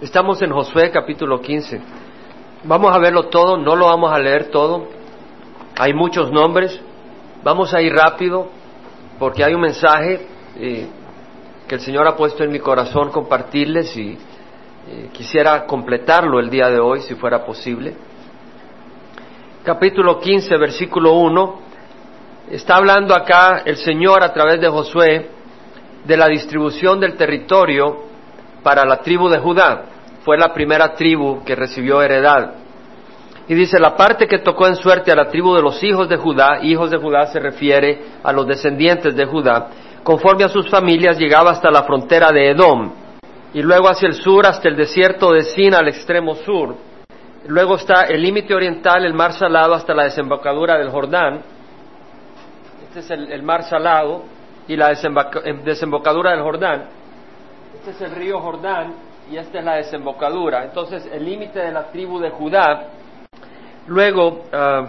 Estamos en Josué capítulo 15. Vamos a verlo todo, no lo vamos a leer todo. Hay muchos nombres. Vamos a ir rápido porque hay un mensaje eh, que el Señor ha puesto en mi corazón compartirles y eh, quisiera completarlo el día de hoy si fuera posible. Capítulo 15, versículo 1. Está hablando acá el Señor a través de Josué de la distribución del territorio para la tribu de Judá. Fue la primera tribu que recibió heredad. Y dice, la parte que tocó en suerte a la tribu de los hijos de Judá, hijos de Judá se refiere a los descendientes de Judá, conforme a sus familias llegaba hasta la frontera de Edom, y luego hacia el sur hasta el desierto de Sin al extremo sur. Luego está el límite oriental, el mar salado, hasta la desembocadura del Jordán. Este es el, el mar salado y la desembocadura del Jordán. Este es el río Jordán y esta es la desembocadura. Entonces, el límite de la tribu de Judá. Luego, uh,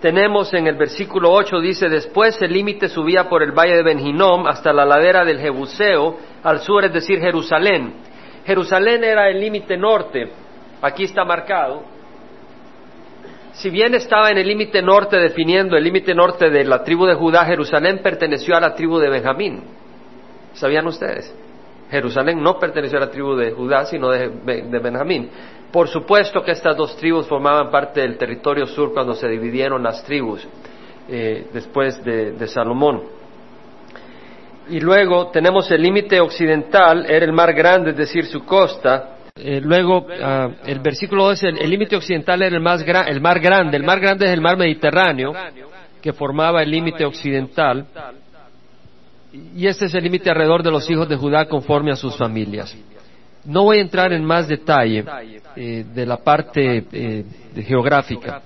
tenemos en el versículo 8, dice, después el límite subía por el valle de Benjinom hasta la ladera del Jebuseo, al sur, es decir, Jerusalén. Jerusalén era el límite norte, aquí está marcado. Si bien estaba en el límite norte definiendo el límite norte de la tribu de Judá, Jerusalén perteneció a la tribu de Benjamín. ¿Sabían ustedes? Jerusalén no perteneció a la tribu de Judá, sino de, Benjamín. Por supuesto que estas dos tribus formaban parte del territorio sur cuando se dividieron las tribus eh, después de, Salomón. Y luego tenemos el límite occidental, era el mar grande, es decir, su costa. Eh, luego, uh, el versículo 2, el límite occidental era el, más el mar grande. El mar grande es el mar Mediterráneo, que formaba el límite occidental. Y este es el límite alrededor de los hijos de Judá conforme a sus familias. No voy a entrar en más detalle eh, de la parte eh, geográfica.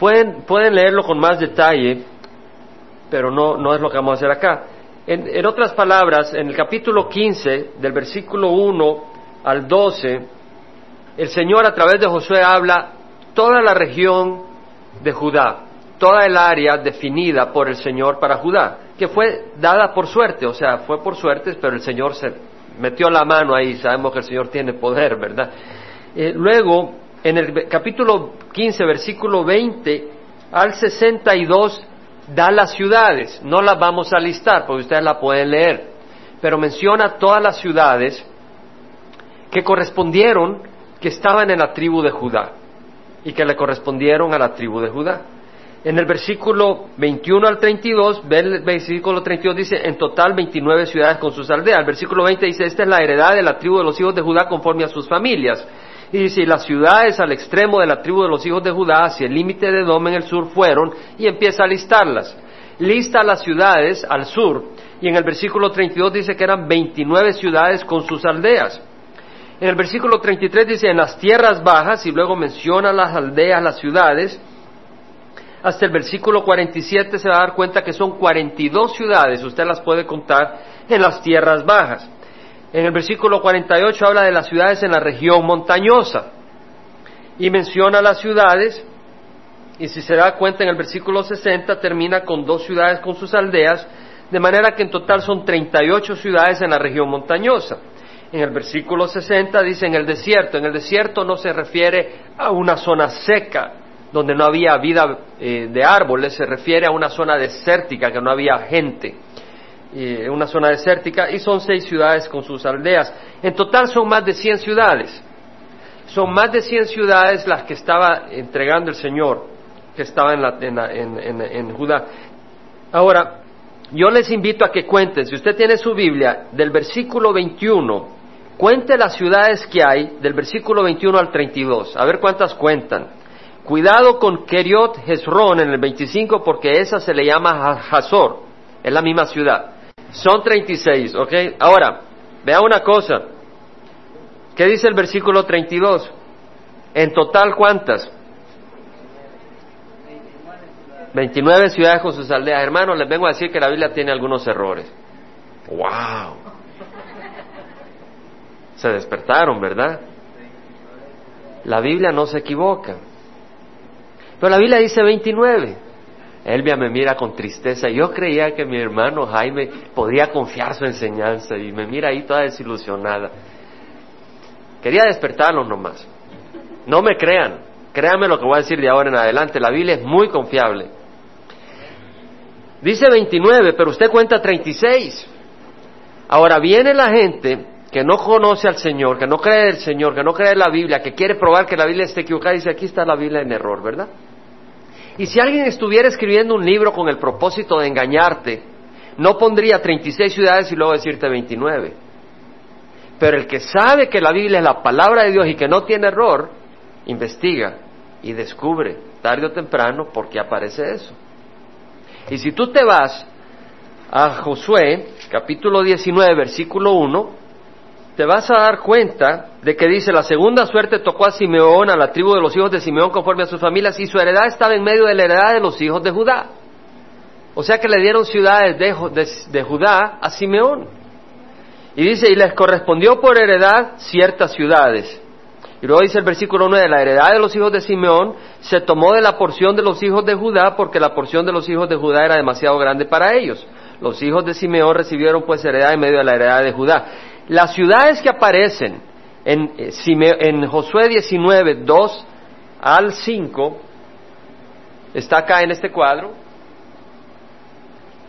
Pueden, pueden, leerlo con más detalle, pero no, no, es lo que vamos a hacer acá. En, en otras palabras, en el capítulo 15, del versículo 1 al 12, el Señor a través de Josué habla toda la región de Judá, toda el área definida por el Señor para Judá, que fue dada por suerte, o sea, fue por suerte, pero el Señor se metió la mano ahí, sabemos que el Señor tiene poder, ¿verdad? Eh, luego, en el capítulo 15, versículo 20 al 62, da las ciudades, no las vamos a listar, porque ustedes la pueden leer, pero menciona todas las ciudades que correspondieron, que estaban en la tribu de Judá, y que le correspondieron a la tribu de Judá. En el versículo 21 al 32, el versículo 32 dice, en total 29 ciudades con sus aldeas. El versículo 20 dice, esta es la heredad de la tribu de los hijos de Judá conforme a sus familias. Y dice, las ciudades al extremo de la tribu de los hijos de Judá, hacia el límite de Edom en el sur, fueron, y empieza a listarlas. Lista las ciudades al sur, y en el versículo 32 dice que eran 29 ciudades con sus aldeas. En el versículo 33 dice, en las tierras bajas, y luego menciona las aldeas, las ciudades, hasta el versículo 47 se va a dar cuenta que son 42 ciudades, usted las puede contar en las tierras bajas. En el versículo 48 habla de las ciudades en la región montañosa y menciona las ciudades y si se da cuenta en el versículo 60 termina con dos ciudades con sus aldeas, de manera que en total son 38 ciudades en la región montañosa. En el versículo 60 dice en el desierto, en el desierto no se refiere a una zona seca, donde no había vida eh, de árboles, se refiere a una zona desértica, que no había gente, eh, una zona desértica, y son seis ciudades con sus aldeas. En total son más de cien ciudades. Son más de cien ciudades las que estaba entregando el Señor, que estaba en, la, en, en, en Judá. Ahora, yo les invito a que cuenten, si usted tiene su Biblia, del versículo 21, cuente las ciudades que hay, del versículo 21 al 32, a ver cuántas cuentan. Cuidado con Keriot Hezron en el 25 porque esa se le llama Hazor, es la misma ciudad. Son 36, ¿ok? Ahora, vea una cosa. ¿Qué dice el versículo 32? En total, ¿cuántas? 29 ciudades con sus aldeas. Hermanos, les vengo a decir que la Biblia tiene algunos errores. ¡Wow! Se despertaron, ¿verdad? La Biblia no se equivoca. Pero la Biblia dice 29. Elvia me mira con tristeza. Yo creía que mi hermano Jaime podría confiar su enseñanza y me mira ahí toda desilusionada. Quería despertarlos nomás. No me crean, créanme lo que voy a decir de ahora en adelante, la Biblia es muy confiable. Dice 29, pero usted cuenta 36. Ahora viene la gente que no conoce al Señor, que no cree en el Señor, que no cree en la Biblia, que quiere probar que la Biblia está equivocada, dice aquí está la Biblia en error, ¿verdad? Y si alguien estuviera escribiendo un libro con el propósito de engañarte, no pondría 36 ciudades y luego decirte 29. Pero el que sabe que la Biblia es la palabra de Dios y que no tiene error, investiga y descubre tarde o temprano por qué aparece eso. Y si tú te vas a Josué, capítulo 19, versículo 1, te vas a dar cuenta de que dice, la segunda suerte tocó a Simeón, a la tribu de los hijos de Simeón conforme a sus familias, y su heredad estaba en medio de la heredad de los hijos de Judá. O sea que le dieron ciudades de, Judá a Simeón. Y dice, y les correspondió por heredad ciertas ciudades. Y luego dice el versículo 9, la heredad de los hijos de Simeón se tomó de la porción de los hijos de Judá porque la porción de los hijos de Judá era demasiado grande para ellos. Los hijos de Simeón recibieron pues heredad en medio de la heredad de Judá. Las ciudades que aparecen en, eh, en Josué 19, 2 al 5, está acá en este cuadro,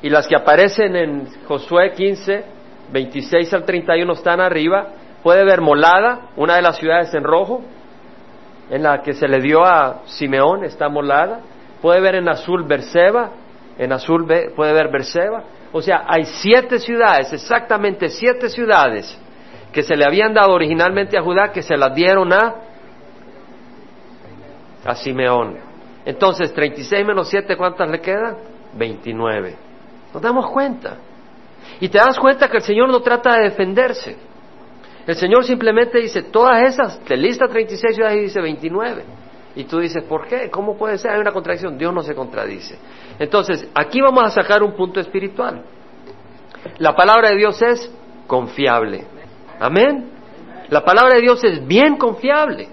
y las que aparecen en Josué 15, 26 al 31 están arriba. Puede ver Molada, una de las ciudades en rojo, en la que se le dio a Simeón, está Molada. Puede ver en azul Berseba, en azul puede ver Berseba. O sea, hay siete ciudades, exactamente siete ciudades que se le habían dado originalmente a Judá, que se las dieron a, Simeón. Entonces, 36 menos 7, ¿cuántas le quedan? 29. Nos damos cuenta. Y te das cuenta que el Señor no trata de defenderse. El Señor simplemente dice, todas esas, te lista 36 ciudades y dice 29. Y tú dices, ¿por qué? ¿Cómo puede ser? Hay una contradicción. Dios no se contradice. Entonces, aquí vamos a sacar un punto espiritual. La palabra de Dios es confiable. Amén. La palabra de Dios es bien confiable.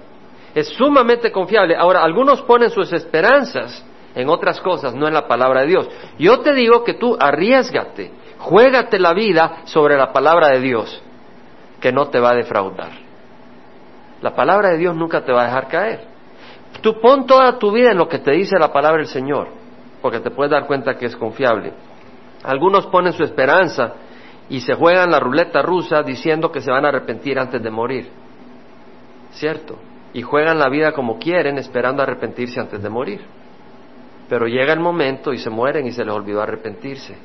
Es sumamente confiable. Ahora, algunos ponen sus esperanzas en otras cosas, no en la palabra de Dios. Yo te digo que tú arriesgate, juégate la vida sobre la palabra de Dios, que no te va a defraudar. La palabra de Dios nunca te va a dejar caer. Tú pon toda tu vida en lo que te dice la palabra del Señor, porque te puedes dar cuenta que es confiable. Algunos ponen su esperanza y se juegan la ruleta rusa diciendo que se van a arrepentir antes de morir. ¿Cierto? Y juegan la vida como quieren esperando arrepentirse antes de morir. Pero llega el momento y se mueren y se les olvidó arrepentirse.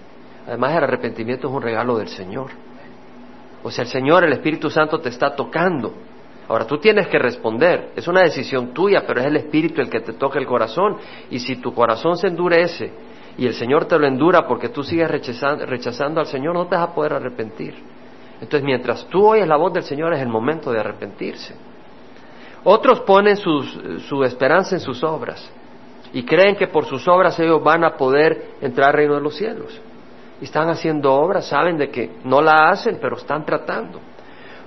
Además el arrepentimiento es un regalo del Señor. O sea, el Señor, el Espíritu Santo te está tocando Ahora tú tienes que responder, es una decisión tuya, pero es el Espíritu el que te toca el corazón. Y si tu corazón se endurece y el Señor te lo endura porque tú sigues rechazando, al Señor, no te vas a poder arrepentir. Entonces, mientras tú oyes la voz del Señor, es el momento de arrepentirse. Otros ponen su esperanza en sus obras y creen que por sus obras ellos van a poder entrar al reino de los cielos. Y están haciendo obras, saben de que no la hacen, pero están tratando.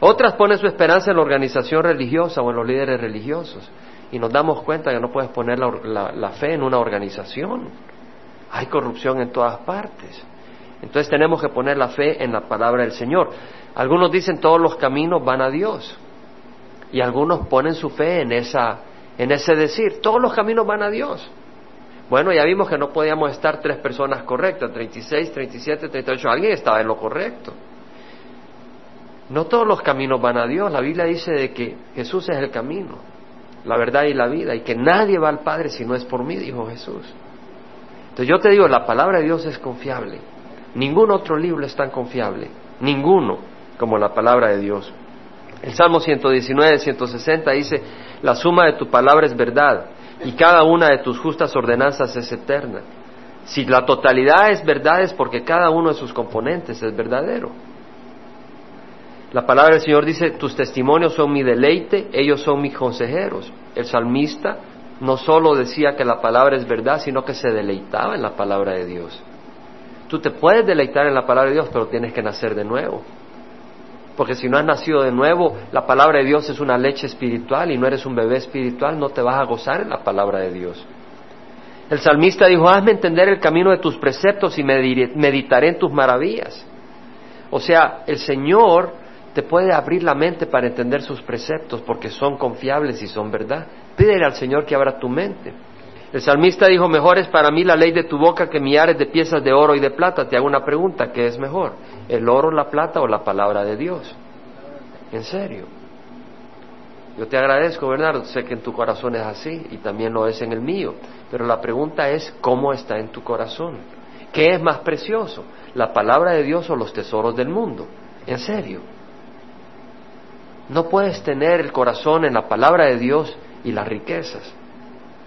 Otras ponen su esperanza en la organización religiosa o en los líderes religiosos. Y nos damos cuenta que no puedes poner la, fe en una organización. Hay corrupción en todas partes. Entonces tenemos que poner la fe en la palabra del Señor. Algunos dicen todos los caminos van a Dios. Y algunos ponen su fe en, esa, en ese decir, todos los caminos van a Dios. Bueno, ya vimos que no podíamos estar tres personas correctas, 36, 37, 38, alguien estaba en lo correcto. No todos los caminos van a Dios. La Biblia dice de que Jesús es el camino, la verdad y la vida, y que nadie va al Padre si no es por mí, dijo Jesús. Entonces yo te digo, la palabra de Dios es confiable. Ningún otro libro es tan confiable, ninguno como la palabra de Dios. El Salmo 119, 160 dice, la suma de tu palabra es verdad y cada una de tus justas ordenanzas es eterna. Si la totalidad es verdad es porque cada uno de sus componentes es verdadero. La palabra del Señor dice, tus testimonios son mi deleite, ellos son mis consejeros. El salmista no solo decía que la palabra es verdad, sino que se deleitaba en la palabra de Dios. Tú te puedes deleitar en la palabra de Dios, pero tienes que nacer de nuevo. Porque si no has nacido de nuevo, la palabra de Dios es una leche espiritual y no eres un bebé espiritual, no te vas a gozar en la palabra de Dios. El salmista dijo, hazme entender el camino de tus preceptos y meditaré en tus maravillas. O sea, el Señor te puede abrir la mente para entender sus preceptos porque son confiables y son verdad. Pídele al Señor que abra tu mente. El salmista dijo, mejor es para mí la ley de tu boca que millares de piezas de oro y de plata. Te hago una pregunta, ¿qué es mejor? ¿El oro, la plata o la palabra de Dios? En serio. Yo te agradezco, Bernardo, sé que en tu corazón es así y también lo es en el mío, pero la pregunta es, ¿cómo está en tu corazón? ¿Qué es más precioso? ¿La palabra de Dios o los tesoros del mundo? En serio. No puedes tener el corazón en la palabra de Dios y las riquezas,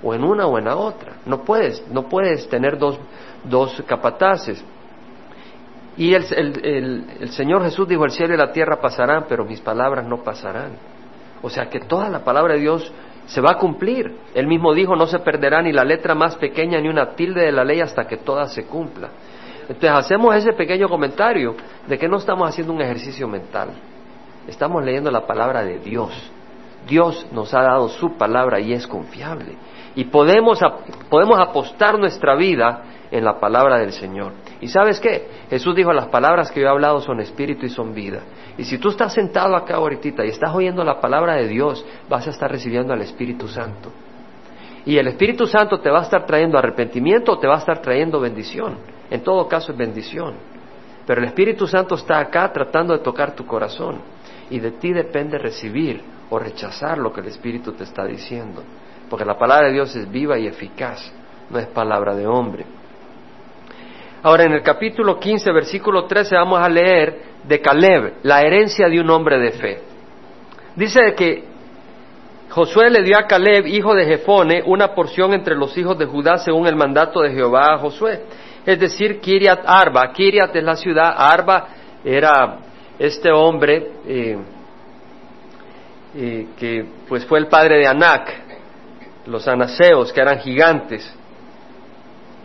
o en una o en la otra. No puedes, no puedes tener dos, dos capataces. Y el, el, el, Señor Jesús dijo, el cielo y la tierra pasarán, pero mis palabras no pasarán. O sea que toda la palabra de Dios se va a cumplir. Él mismo dijo, no se perderá ni la letra más pequeña ni una tilde de la ley hasta que toda se cumpla. Entonces hacemos ese pequeño comentario de que no estamos haciendo un ejercicio mental. Estamos leyendo la palabra de Dios. Dios nos ha dado su palabra y es confiable. Y podemos, podemos apostar nuestra vida en la palabra del Señor. ¿Y sabes qué? Jesús dijo, las palabras que yo he hablado son espíritu y son vida. Y si tú estás sentado acá ahorita y estás oyendo la palabra de Dios, vas a estar recibiendo al Espíritu Santo. Y el Espíritu Santo te va a estar trayendo arrepentimiento o te va a estar trayendo bendición. En todo caso es bendición. Pero el Espíritu Santo está acá tratando de tocar tu corazón y de ti depende recibir o rechazar lo que el Espíritu te está diciendo, porque la palabra de Dios es viva y eficaz, no es palabra de hombre. Ahora en el capítulo 15, versículo 13 vamos a leer de Caleb, la herencia de un hombre de fe. Dice que Josué le dio a Caleb, hijo de Jefone, una porción entre los hijos de Judá según el mandato de Jehová a Josué. Es decir, Kiriat Arba. Kiriat es la ciudad, Arba era este hombre eh, eh, que pues fue el padre de Anac, los anaseos que eran gigantes.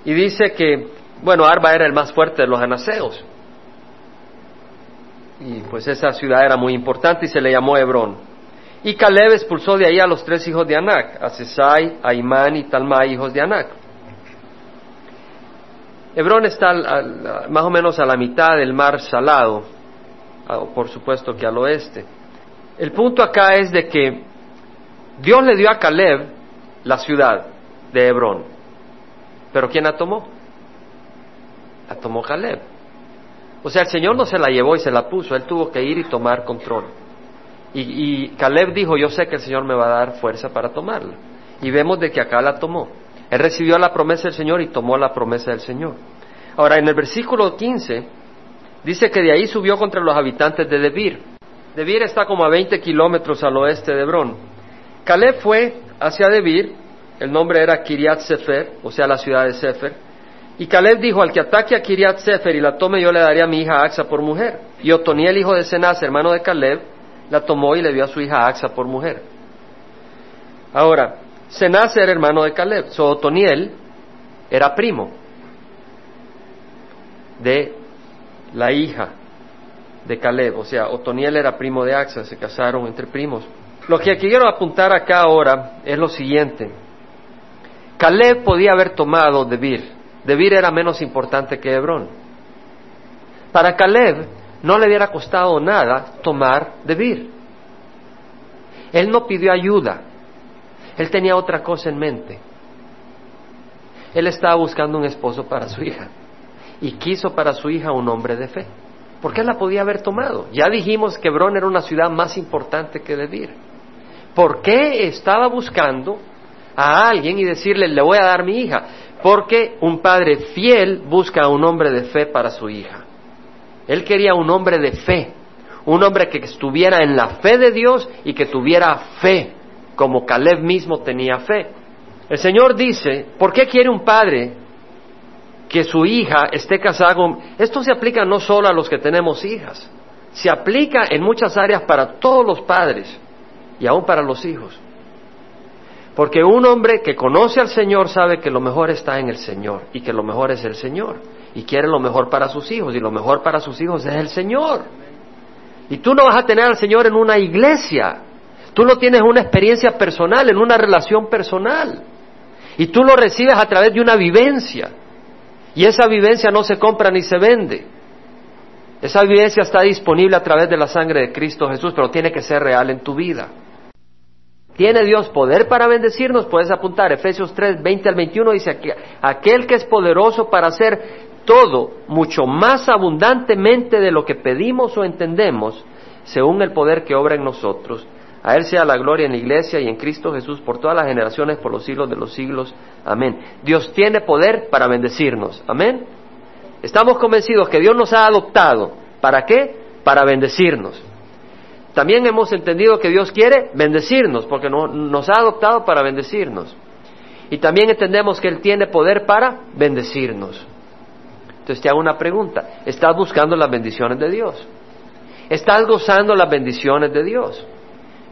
Y dice que, bueno, Arba era el más fuerte de los anaseos. Y pues esa ciudad era muy importante y se le llamó Hebrón. Y Caleb expulsó de ahí a los tres hijos de Anac, a Sesai, a Imán y Talmai, hijos de Anac. Hebrón está más o menos a la mitad del mar salado, por supuesto que al oeste. El punto acá es de que Dios le dio a Caleb la ciudad de Hebrón, pero ¿quién la tomó? La tomó Caleb. O sea, el Señor no se la llevó y se la puso, él tuvo que ir y tomar control. Y, y Caleb dijo, yo sé que el Señor me va a dar fuerza para tomarla. Y vemos de que acá la tomó. Él recibió la promesa del Señor y tomó la promesa del Señor. Ahora, en el versículo 15 Dice que de ahí subió contra los habitantes de Debir. Debir está como a 20 kilómetros al oeste de Hebrón. Caleb fue hacia Debir, el nombre era Kiriat Sefer, o sea, la ciudad de Sefer. Y Caleb dijo, al que ataque a Kiriat Sefer y la tome, yo le daría a mi hija Axa por mujer. Y Otoniel, hijo de Cenaz, hermano de Caleb, la tomó y le dio a su hija Axa por mujer. Ahora, Cenaz era hermano de Caleb, so Otoniel era primo de la hija de Caleb, o sea, Otoniel era primo de Axa, se casaron entre primos. Lo que quiero apuntar acá ahora es lo siguiente. Caleb podía haber tomado Debir. Debir era menos importante que Hebrón. Para Caleb no le hubiera costado nada tomar Debir. Él no pidió ayuda. Él tenía otra cosa en mente. Él estaba buscando un esposo para su hija y quiso para su hija un hombre de fe. ¿Por qué la podía haber tomado? Ya dijimos que Hebrón era una ciudad más importante que Debir. ¿Por qué estaba buscando a alguien y decirle, le voy a dar mi hija? Porque un padre fiel busca a un hombre de fe para su hija. Él quería un hombre de fe, un hombre que estuviera en la fe de Dios y que tuviera fe, como Caleb mismo tenía fe. El Señor dice, ¿por qué quiere un padre que su hija esté casada con... Esto se aplica no solo a los que tenemos hijas, se aplica en muchas áreas para todos los padres y aún para los hijos. Porque un hombre que conoce al Señor sabe que lo mejor está en el Señor y que lo mejor es el Señor y quiere lo mejor para sus hijos y lo mejor para sus hijos es el Señor. Y tú no vas a tener al Señor en una iglesia, tú lo tienes en una experiencia personal, en una relación personal. Y tú lo recibes a través de una vivencia. Y esa vivencia no se compra ni se vende. Esa vivencia está disponible a través de la sangre de Cristo Jesús, pero tiene que ser real en tu vida. ¿Tiene Dios poder para bendecirnos? Puedes apuntar, Efesios 3, 20 al 21 dice, aquel que es poderoso para hacer todo mucho más abundantemente de lo que pedimos o entendemos, según el poder que obra en nosotros. A Él sea la gloria en la iglesia y en Cristo Jesús por todas las generaciones, por los siglos de los siglos. Amén. Dios tiene poder para bendecirnos. Amén. Estamos convencidos que Dios nos ha adoptado. ¿Para qué? Para bendecirnos. También hemos entendido que Dios quiere bendecirnos, porque nos ha adoptado para bendecirnos. Y también entendemos que Él tiene poder para bendecirnos. Entonces te hago una pregunta. ¿Estás buscando las bendiciones de Dios? ¿Estás gozando las bendiciones de Dios?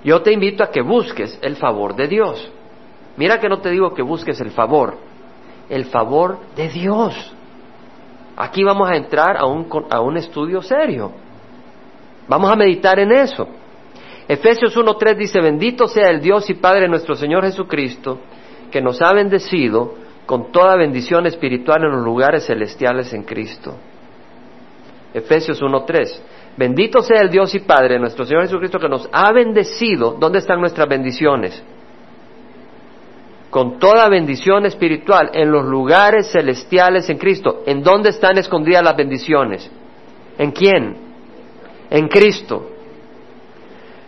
Yo te invito a que busques el favor de Dios. Mira que no te digo que busques el favor, el favor de Dios. Aquí vamos a entrar a un, a un estudio serio. Vamos a meditar en eso. Efesios 1.3 dice, bendito sea el Dios y Padre nuestro Señor Jesucristo, que nos ha bendecido con toda bendición espiritual en los lugares celestiales en Cristo. Efesios 1.3. Bendito sea el Dios y Padre nuestro Señor Jesucristo que nos ha bendecido. ¿Dónde están nuestras bendiciones? con toda bendición espiritual en los lugares celestiales en Cristo. ¿En dónde están escondidas las bendiciones? ¿En quién? En Cristo.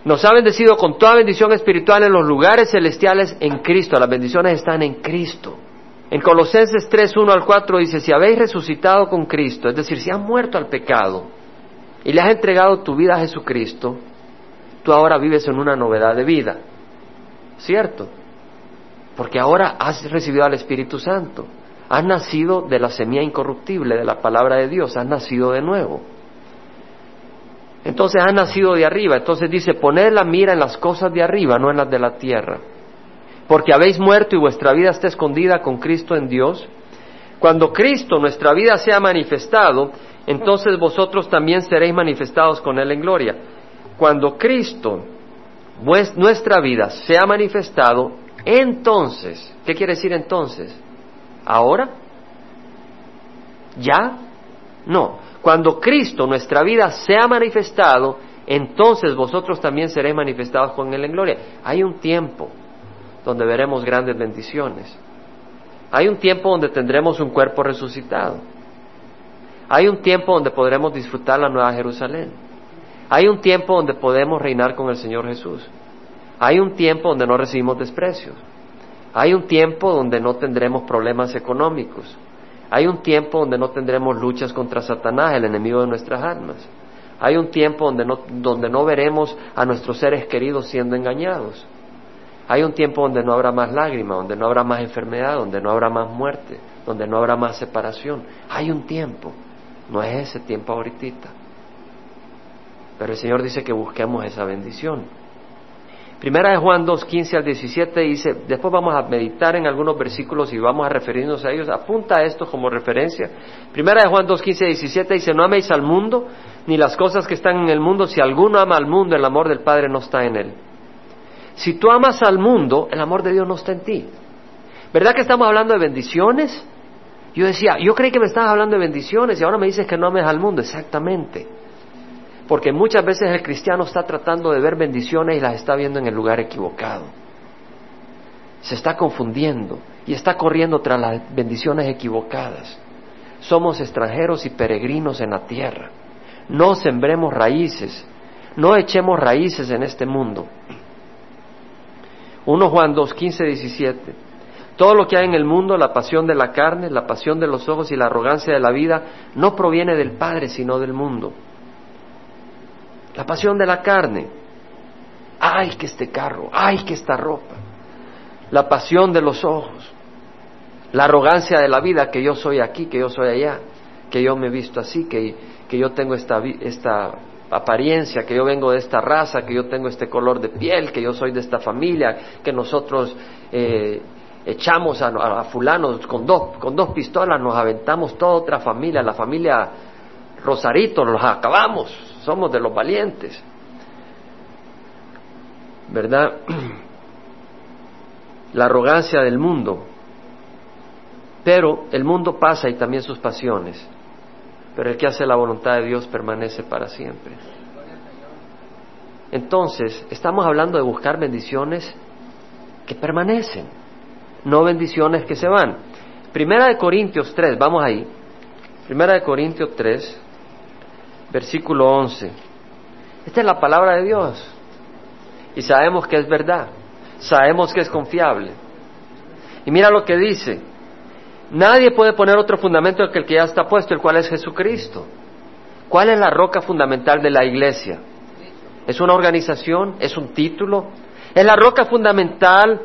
Nos ha bendecido con toda bendición espiritual en los lugares celestiales en Cristo. Las bendiciones están en Cristo. En Colosenses 3, 1 al 4 dice, si habéis resucitado con Cristo, es decir, si has muerto al pecado y le has entregado tu vida a Jesucristo, tú ahora vives en una novedad de vida. ¿Cierto? porque ahora has recibido al Espíritu Santo, has nacido de la semilla incorruptible de la palabra de Dios, has nacido de nuevo. Entonces has nacido de arriba, entonces dice, poned la mira en las cosas de arriba, no en las de la tierra, porque habéis muerto y vuestra vida está escondida con Cristo en Dios. Cuando Cristo, nuestra vida, sea manifestado, entonces vosotros también seréis manifestados con Él en gloria. Cuando Cristo, nuestra vida, sea manifestado, entonces, ¿qué quiere decir entonces? ¿Ahora? ¿Ya? No. Cuando Cristo, nuestra vida, sea manifestado, entonces vosotros también seréis manifestados con Él en gloria. Hay un tiempo donde veremos grandes bendiciones. Hay un tiempo donde tendremos un cuerpo resucitado. Hay un tiempo donde podremos disfrutar la nueva Jerusalén. Hay un tiempo donde podemos reinar con el Señor Jesús. Hay un tiempo donde no recibimos desprecios. Hay un tiempo donde no tendremos problemas económicos. Hay un tiempo donde no tendremos luchas contra Satanás, el enemigo de nuestras almas. Hay un tiempo donde no, donde no veremos a nuestros seres queridos siendo engañados. Hay un tiempo donde no habrá más lágrimas, donde no habrá más enfermedad, donde no habrá más muerte, donde no habrá más separación. Hay un tiempo. No es ese tiempo ahorita. Pero el Señor dice que busquemos esa bendición. Primera de Juan 2, 15 al 17 dice, después vamos a meditar en algunos versículos y vamos a referirnos a ellos. Apunta esto como referencia. Primera de Juan 2, 15 al 17 dice, no améis al mundo ni las cosas que están en el mundo. Si alguno ama al mundo, el amor del Padre no está en él. Si tú amas al mundo, el amor de Dios no está en ti. ¿Verdad que estamos hablando de bendiciones? Yo decía, yo creí que me estabas hablando de bendiciones y ahora me dices que no ames al mundo. Exactamente. Porque muchas veces el cristiano está tratando de ver bendiciones y las está viendo en el lugar equivocado. Se está confundiendo y está corriendo tras las bendiciones equivocadas. Somos extranjeros y peregrinos en la tierra. No sembremos raíces, no echemos raíces en este mundo. 1 Juan 2, 15, 17. Todo lo que hay en el mundo, la pasión de la carne, la pasión de los ojos y la arrogancia de la vida, no proviene del Padre, sino del mundo. La pasión de la carne. Ay, que este carro, ay, que esta ropa. La pasión de los ojos. La arrogancia de la vida, que yo soy aquí, que yo soy allá, que yo me he visto así, que, que yo tengo esta, esta apariencia, que yo vengo de esta raza, que yo tengo este color de piel, que yo soy de esta familia, que nosotros eh, echamos a, a, fulanos con dos, con dos pistolas, nos aventamos toda otra familia, la familia Rosarito, los acabamos, somos de los valientes. ¿Verdad? La arrogancia del mundo. Pero el mundo pasa y también sus pasiones. pero el que hace la voluntad de Dios permanece para siempre. Entonces, estamos hablando de buscar bendiciones que permanecen, no bendiciones que se van. Primera de Corintios 3, vamos ahí. Primera de Corintios 3, versículo 11. Esta es la palabra de Dios. Y sabemos que es verdad. Sabemos que es confiable. Y mira lo que dice. Nadie puede poner otro fundamento que el que ya está puesto, el cual es Jesucristo. ¿Cuál es la roca fundamental de la iglesia? ¿Es una organización? ¿Es un título? ¿Es la roca fundamental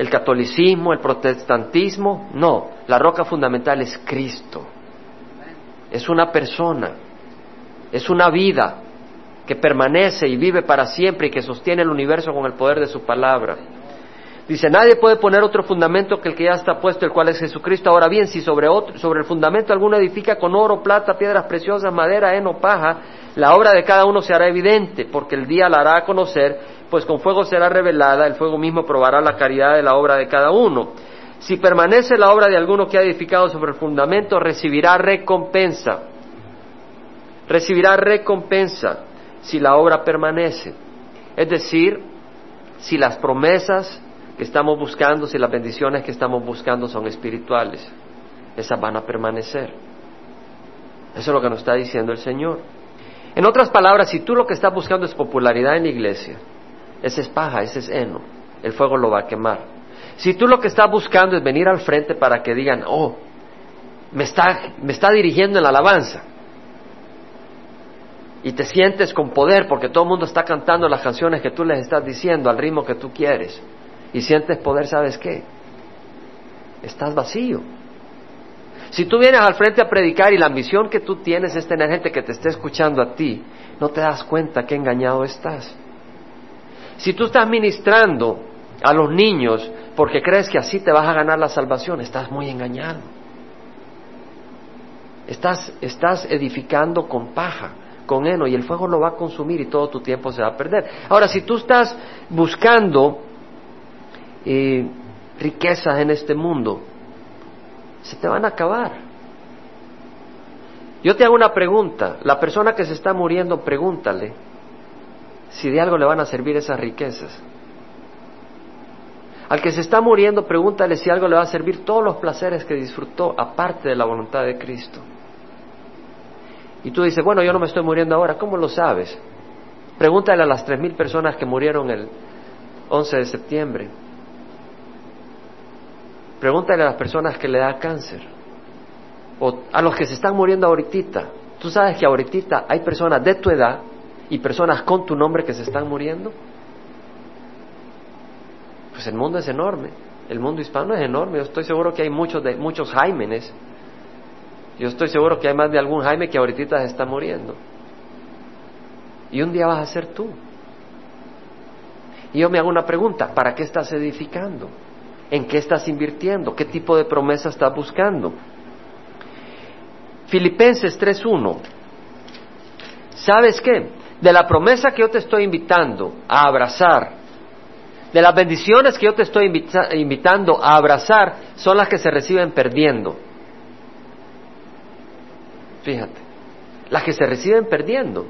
el catolicismo, el protestantismo? No, la roca fundamental es Cristo. Es una persona, es una vida que permanece y vive para siempre y que sostiene el universo con el poder de su palabra. Dice, nadie puede poner otro fundamento que el que ya está puesto, el cual es Jesucristo. Ahora bien, si sobre, otro, sobre el fundamento alguno edifica con oro, plata, piedras preciosas, madera, heno, paja, la obra de cada uno se hará evidente, porque el día la hará conocer, pues con fuego será revelada, el fuego mismo probará la caridad de la obra de cada uno. Si permanece la obra de alguno que ha edificado sobre el fundamento, recibirá recompensa. Recibirá recompensa si la obra permanece. Es decir, si las promesas que estamos buscando, si las bendiciones que estamos buscando son espirituales, esas van a permanecer. Eso es lo que nos está diciendo el Señor. En otras palabras, si tú lo que estás buscando es popularidad en la iglesia, ese es paja, ese es heno, el fuego lo va a quemar. Si tú lo que estás buscando es venir al frente para que digan, oh, me está, me está dirigiendo en la alabanza, y te sientes con poder porque todo el mundo está cantando las canciones que tú les estás diciendo al ritmo que tú quieres, y sientes poder, ¿sabes qué? Estás vacío. Si tú vienes al frente a predicar y la ambición que tú tienes es tener gente que te esté escuchando a ti, no te das cuenta que engañado estás. Si tú estás ministrando a los niños porque crees que así te vas a ganar la salvación, estás muy engañado. Estás, estás edificando con paja, con heno, y el fuego lo va a consumir y todo tu tiempo se va a perder. Ahora, si tú estás buscando y riquezas en este mundo, se te van a acabar. Yo te hago una pregunta, la persona que se está muriendo, pregúntale si de algo le van a servir esas riquezas. Al que se está muriendo, pregúntale si algo le va a servir todos los placeres que disfrutó aparte de la voluntad de Cristo. Y tú dices, bueno, yo no me estoy muriendo ahora, ¿cómo lo sabes? Pregúntale a las tres mil personas que murieron el 11 de septiembre. Pregúntale a las personas que le da cáncer o a los que se están muriendo ahorita. Tú sabes que ahorita hay personas de tu edad y personas con tu nombre que se están muriendo. Pues el mundo es enorme, el mundo hispano es enorme. Yo estoy seguro que hay muchos de muchos Jaimenes. Yo estoy seguro que hay más de algún Jaime que ahorita se está muriendo. Y un día vas a ser tú. Y yo me hago una pregunta, ¿para qué estás edificando? ¿En qué estás invirtiendo? ¿Qué tipo de promesa estás buscando? Filipenses 3.1. ¿Sabes qué? De la promesa que yo te estoy invitando a abrazar, de las bendiciones que yo te estoy invitando a abrazar, son las que se reciben perdiendo. Fíjate, las que se reciben perdiendo.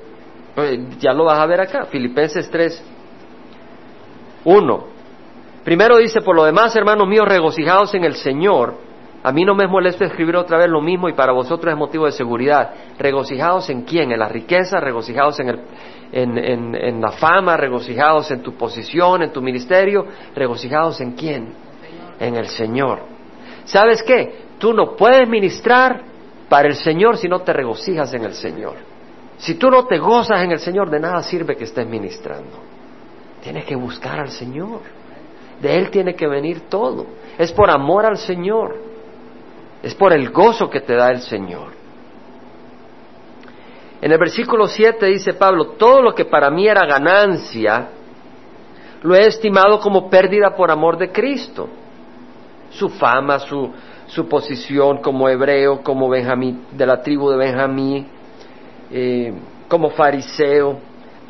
Ya lo vas a ver acá, Filipenses 3, 1. Primero dice, por lo demás, hermanos míos, regocijados en el Señor. A mí no me molesta escribir otra vez lo mismo y para vosotros es motivo de seguridad. ¿Regocijados en quién? En la riqueza, regocijados en, el, en, en, la fama, regocijados en tu posición, en tu ministerio, regocijados en quién? En el Señor. ¿Sabes qué? Tú no puedes ministrar para el Señor si no te regocijas en el Señor. Si tú no te gozas en el Señor, de nada sirve que estés ministrando. Tienes que buscar al Señor. De Él tiene que venir todo. Es por amor al Señor. Es por el gozo que te da el Señor. En el versículo 7 dice Pablo, todo lo que para mí era ganancia, lo he estimado como pérdida por amor de Cristo. Su fama, su, su posición como hebreo, como Benjamín, de la tribu de Benjamín, eh, como fariseo,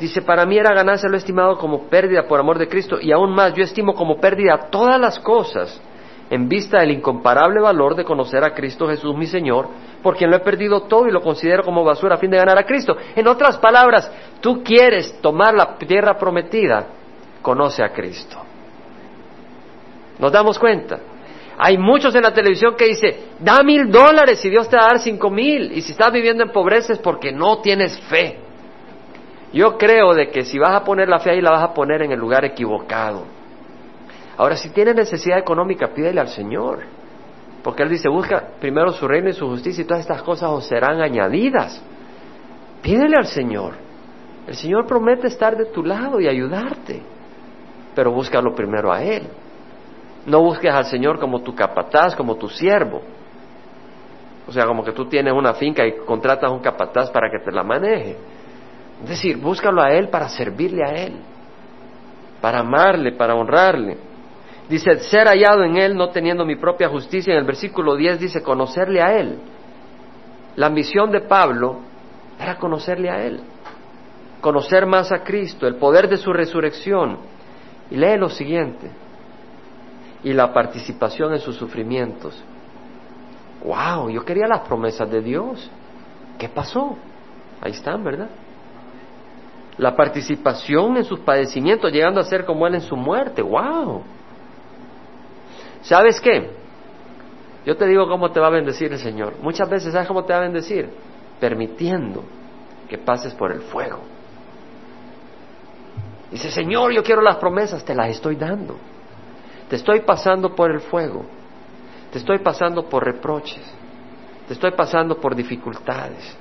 Dice, para mí era ganancia lo estimado como pérdida por amor de Cristo y aún más yo estimo como pérdida todas las cosas en vista del incomparable valor de conocer a Cristo Jesús mi Señor, por quien lo he perdido todo y lo considero como basura a fin de ganar a Cristo. En otras palabras, tú quieres tomar la tierra prometida, conoce a Cristo. ¿Nos damos cuenta? Hay muchos en la televisión que dicen, da mil dólares y Dios te va a dar cinco mil. Y si estás viviendo en pobreza es porque no tienes fe. Yo creo de que si vas a poner la fe ahí, la vas a poner en el lugar equivocado. Ahora, si tienes necesidad económica, pídele al Señor. Porque Él dice, busca primero su reino y su justicia y todas estas cosas os serán añadidas. Pídele al Señor. El Señor promete estar de tu lado y ayudarte. Pero búscalo primero a Él. No busques al Señor como tu capataz, como tu siervo. O sea, como que tú tienes una finca y contratas un capataz para que te la maneje. Es decir, búscalo a Él para servirle a Él, para amarle, para honrarle. Dice, ser hallado en Él no teniendo mi propia justicia. En el versículo 10 dice, conocerle a Él. La misión de Pablo era conocerle a Él, conocer más a Cristo, el poder de su resurrección. Y lee lo siguiente, y la participación en sus sufrimientos. ¡Wow! Yo quería las promesas de Dios. ¿Qué pasó? Ahí están, ¿verdad? La participación en sus padecimientos, llegando a ser como Él en su muerte. ¡Wow! ¿Sabes qué? Yo te digo cómo te va a bendecir el Señor. Muchas veces, ¿sabes cómo te va a bendecir? Permitiendo que pases por el fuego. Dice, Señor, yo quiero las promesas, te las estoy dando. Te estoy pasando por el fuego. Te estoy pasando por reproches. Te estoy pasando por dificultades.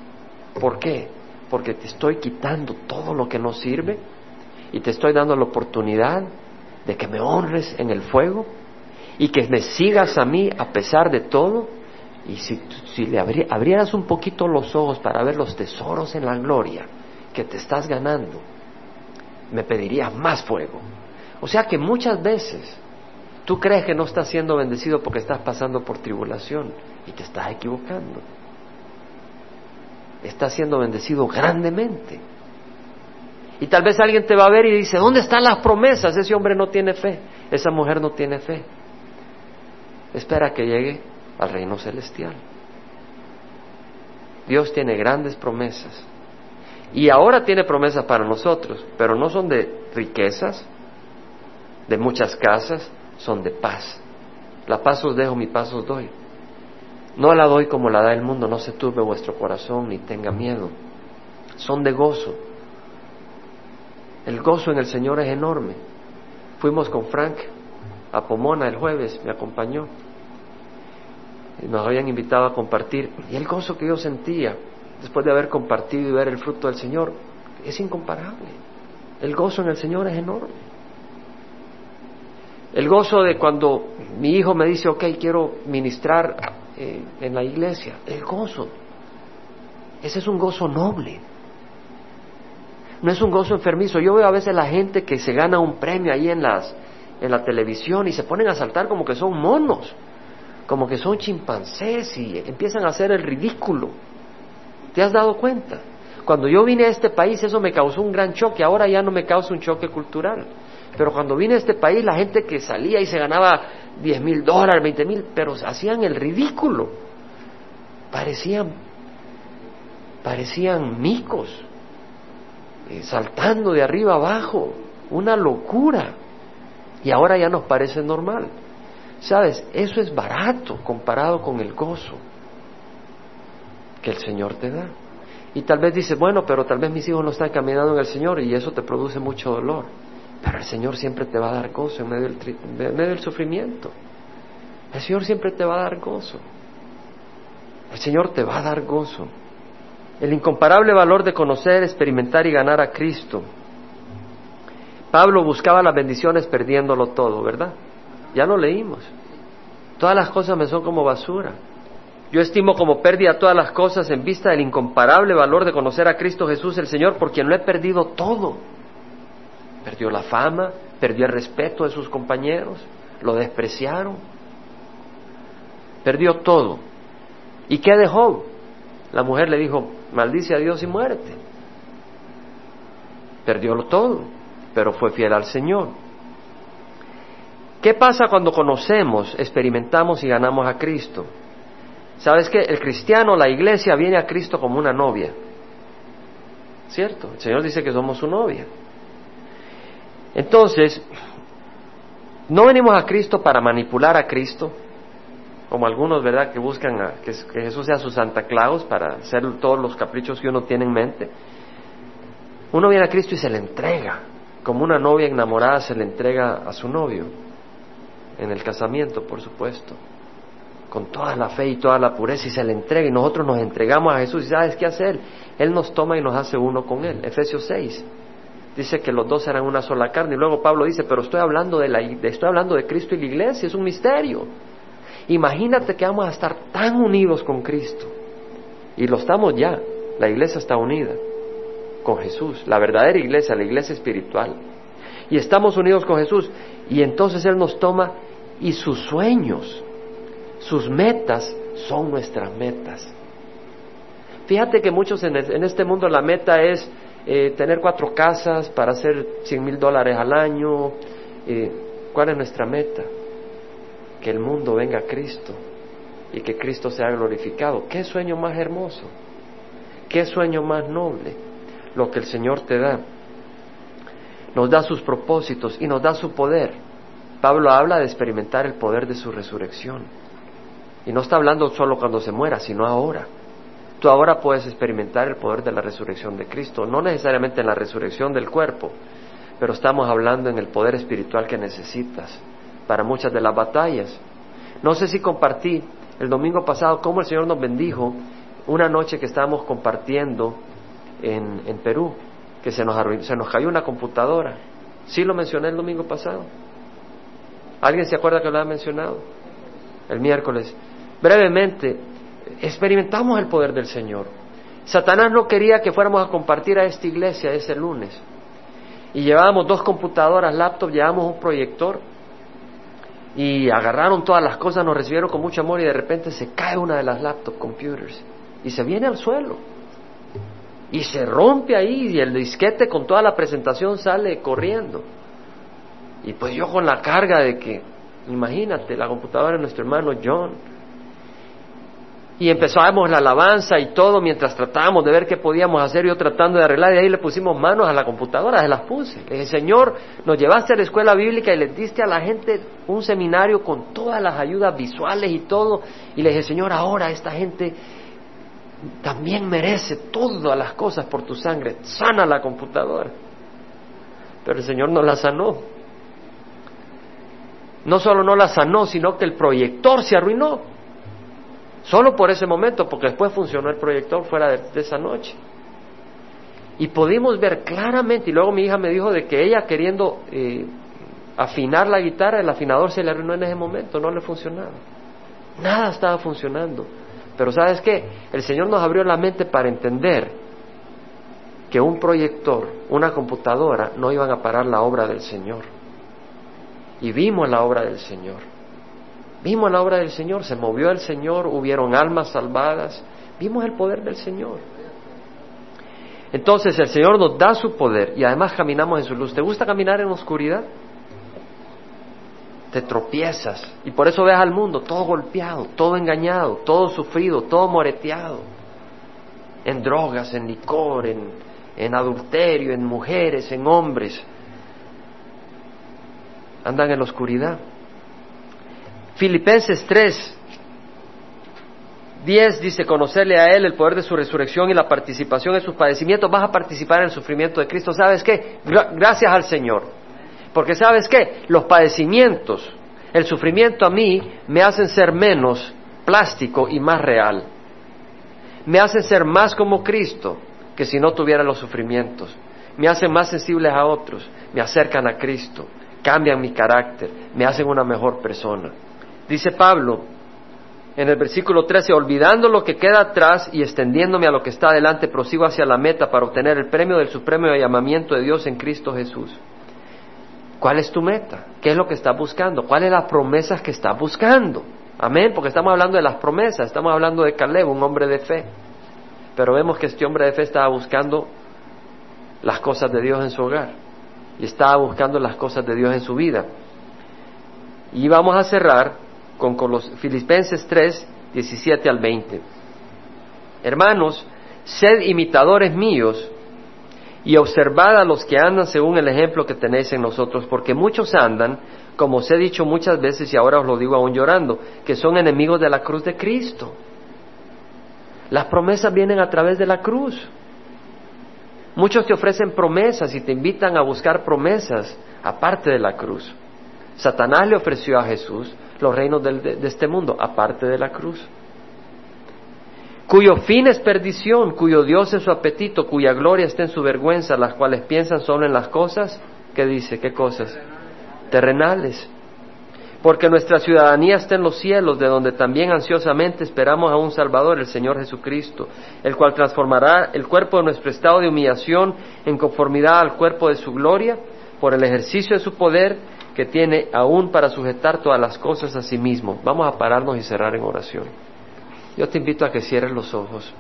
¿Por qué? Porque te estoy quitando todo lo que no sirve y te estoy dando la oportunidad de que me honres en el fuego y que me sigas a mí a pesar de todo. Y si, le abrieras un poquito los ojos para ver los tesoros en la gloria que te estás ganando, me pedirías más fuego. O sea que muchas veces Tú crees que no estás siendo bendecido porque estás pasando por tribulación y te estás equivocando. Estás siendo bendecido grandemente. Y tal vez alguien te va a ver y dice, ¿dónde están las promesas? Ese hombre no tiene fe, esa mujer no tiene fe. Espera que llegue al reino celestial. Dios tiene grandes promesas. Y ahora tiene promesas para nosotros, pero no son de riquezas, de muchas casas, son de paz. La paz os dejo, mi paz os doy. No la doy como la da el mundo, no se turbe vuestro corazón ni tenga miedo. Son de gozo. El gozo en el Señor es enorme. Fuimos con Frank a Pomona el jueves, me acompañó. Nos habían invitado a compartir. Y el gozo que yo sentía después de haber compartido y ver el fruto del Señor es incomparable. El gozo en el Señor es enorme. El gozo de cuando mi hijo me dice, ok, quiero ministrar eh, en la iglesia. El gozo. Ese es un gozo noble. No es un gozo enfermizo. Yo veo a veces la gente que se gana un premio ahí en, las, en la televisión y se ponen a saltar como que son monos, como que son chimpancés y empiezan a hacer el ridículo. ¿Te has dado cuenta? Cuando yo vine a este país eso me causó un gran choque, ahora ya no me causa un choque cultural. Pero cuando vine a este país, la gente que salía y se ganaba 10 mil dólares, 20 mil, pero hacían el ridículo. Parecían, parecían micos, eh, saltando de arriba abajo, una locura. Y ahora ya nos parece normal. ¿Sabes? Eso es barato comparado con el gozo que el Señor te da. Y tal vez dices, bueno, pero tal vez mis hijos no están caminando en el Señor y eso te produce mucho dolor. Pero el Señor siempre te va a dar gozo en medio del, sufrimiento. El Señor siempre te va a dar gozo. El Señor te va a dar gozo. El incomparable valor de conocer, experimentar y ganar a Cristo. Pablo buscaba las bendiciones perdiéndolo todo, ¿verdad? Ya lo leímos. Todas las cosas me son como basura. Yo estimo como pérdida todas las cosas en vista del incomparable valor de conocer a Cristo Jesús el Señor, por quien lo he perdido todo perdió la fama, perdió el respeto de sus compañeros, lo despreciaron, perdió todo. ¿Y qué dejó? La mujer le dijo, maldice a Dios y muerte. Perdió todo, pero fue fiel al Señor. ¿Qué pasa cuando conocemos, experimentamos y ganamos a Cristo? ¿Sabes qué? El cristiano, la iglesia, viene a Cristo como una novia. ¿Cierto? El Señor dice que somos su novia. Entonces, no venimos a Cristo para manipular a Cristo, como algunos, ¿verdad?, que buscan que, que, Jesús sea su Santa Claus para hacer todos los caprichos que uno tiene en mente. Uno viene a Cristo y se le entrega, como una novia enamorada se le entrega a su novio, en el casamiento, por supuesto, con toda la fe y toda la pureza y se le entrega y nosotros nos entregamos a Jesús y ¿sabes qué hace Él? Él nos toma y nos hace uno con Él. Efesios 6 dice que los dos eran una sola carne y luego Pablo dice, pero estoy hablando de, la, estoy hablando de Cristo y la iglesia, es un misterio. Imagínate que vamos a estar tan unidos con Cristo y lo estamos ya, la iglesia está unida con Jesús, la verdadera iglesia, la iglesia espiritual. Y estamos unidos con Jesús y entonces Él nos toma y sus sueños, sus metas son nuestras metas. Fíjate que muchos en, este mundo la meta es eh, tener cuatro casas para hacer cien mil dólares al año. Eh, ¿Cuál es nuestra meta? Que el mundo venga a Cristo y que Cristo sea glorificado. ¿Qué sueño más hermoso? ¿Qué sueño más noble? Lo que el Señor te da. Nos da sus propósitos y nos da su poder. Pablo habla de experimentar el poder de su resurrección. Y no está hablando solo cuando se muera, sino ahora. Tú ahora puedes experimentar el poder de la resurrección de Cristo, no necesariamente en la resurrección del cuerpo, pero estamos hablando en el poder espiritual que necesitas para muchas de las batallas. No sé si compartí el domingo pasado cómo el Señor nos bendijo una noche que estábamos compartiendo en, en Perú, que se nos, se nos cayó una computadora. Sí lo mencioné el domingo pasado. ¿Alguien se acuerda que lo había mencionado? El miércoles. Brevemente, experimentamos el poder del Señor. Satanás no quería que fuéramos a compartir a esta iglesia ese lunes. Y llevábamos dos computadoras, laptop, llevábamos un proyector y agarraron todas las cosas, nos recibieron con mucho amor y de repente se cae una de las laptop computers y se viene al suelo. Y se rompe ahí y el disquete con toda la presentación sale corriendo. Y pues yo con la carga de que, imagínate, la computadora de nuestro hermano John, y empezamos la alabanza y todo mientras tratábamos de ver qué podíamos hacer, yo tratando de arreglar, y ahí le pusimos manos a la computadora, se las puse. Le dije, Señor, nos llevaste a la escuela bíblica y le diste a la gente un seminario con todas las ayudas visuales y todo, y le dije, Señor, ahora esta gente también merece todas las cosas por tu sangre, sana la computadora. Pero el Señor no la sanó. No solo no la sanó, sino que el proyector se arruinó. Solo por ese momento, porque después funcionó el proyector fuera de, esa noche. Y pudimos ver claramente, y luego mi hija me dijo de que ella queriendo eh, afinar la guitarra, el afinador se le arruinó en ese momento, no le funcionaba. Nada estaba funcionando. Pero sabes qué, el Señor nos abrió la mente para entender que un proyector, una computadora, no iban a parar la obra del Señor. Y vimos la obra del Señor. Vimos la obra del Señor, se movió el Señor, hubieron almas salvadas, vimos el poder del Señor. Entonces el Señor nos da su poder y además caminamos en su luz. ¿Te gusta caminar en oscuridad? Te tropiezas y por eso ves al mundo todo golpeado, todo engañado, todo sufrido, todo moreteado, en drogas, en licor, en, en adulterio, en mujeres, en hombres. Andan en la oscuridad. Filipenses 3, 10 dice, conocerle a Él el poder de su resurrección y la participación en sus padecimientos, vas a participar en el sufrimiento de Cristo. ¿Sabes qué? gracias al Señor. Porque sabes qué? Los padecimientos, el sufrimiento a mí me hacen ser menos plástico y más real. Me hacen ser más como Cristo que si no tuviera los sufrimientos. Me hacen más sensibles a otros, me acercan a Cristo, cambian mi carácter, me hacen una mejor persona. Dice Pablo en el versículo 13, olvidando lo que queda atrás y extendiéndome a lo que está adelante, prosigo hacia la meta para obtener el premio del supremo llamamiento de Dios en Cristo Jesús. ¿Cuál es tu meta? ¿Qué es lo que estás buscando? ¿Cuáles son las promesas que estás buscando? Amén, porque estamos hablando de las promesas, estamos hablando de Caleb, un hombre de fe. Pero vemos que este hombre de fe estaba buscando las cosas de Dios en su hogar y estaba buscando las cosas de Dios en su vida. Y vamos a cerrar con, con los Filipenses 3, 17 al 20. Hermanos, sed imitadores míos y observad a los que andan según el ejemplo que tenéis en nosotros, porque muchos andan, como os he dicho muchas veces y ahora os lo digo aún llorando, que son enemigos de la cruz de Cristo. Las promesas vienen a través de la cruz. Muchos te ofrecen promesas y te invitan a buscar promesas aparte de la cruz. Satanás le ofreció a Jesús los reinos de, de este mundo aparte de la cruz cuyo fin es perdición, cuyo Dios es su apetito, cuya gloria está en su vergüenza, las cuales piensan solo en las cosas, ¿qué dice? ¿Qué cosas? Terrenales. Porque nuestra ciudadanía está en los cielos, de donde también ansiosamente esperamos a un Salvador, el Señor Jesucristo, el cual transformará el cuerpo de nuestro estado de humillación en conformidad al cuerpo de su gloria, por el ejercicio de su poder que tiene aún para sujetar todas las cosas a sí mismo. Vamos a pararnos y cerrar en oración. Yo te invito a que cierres los ojos.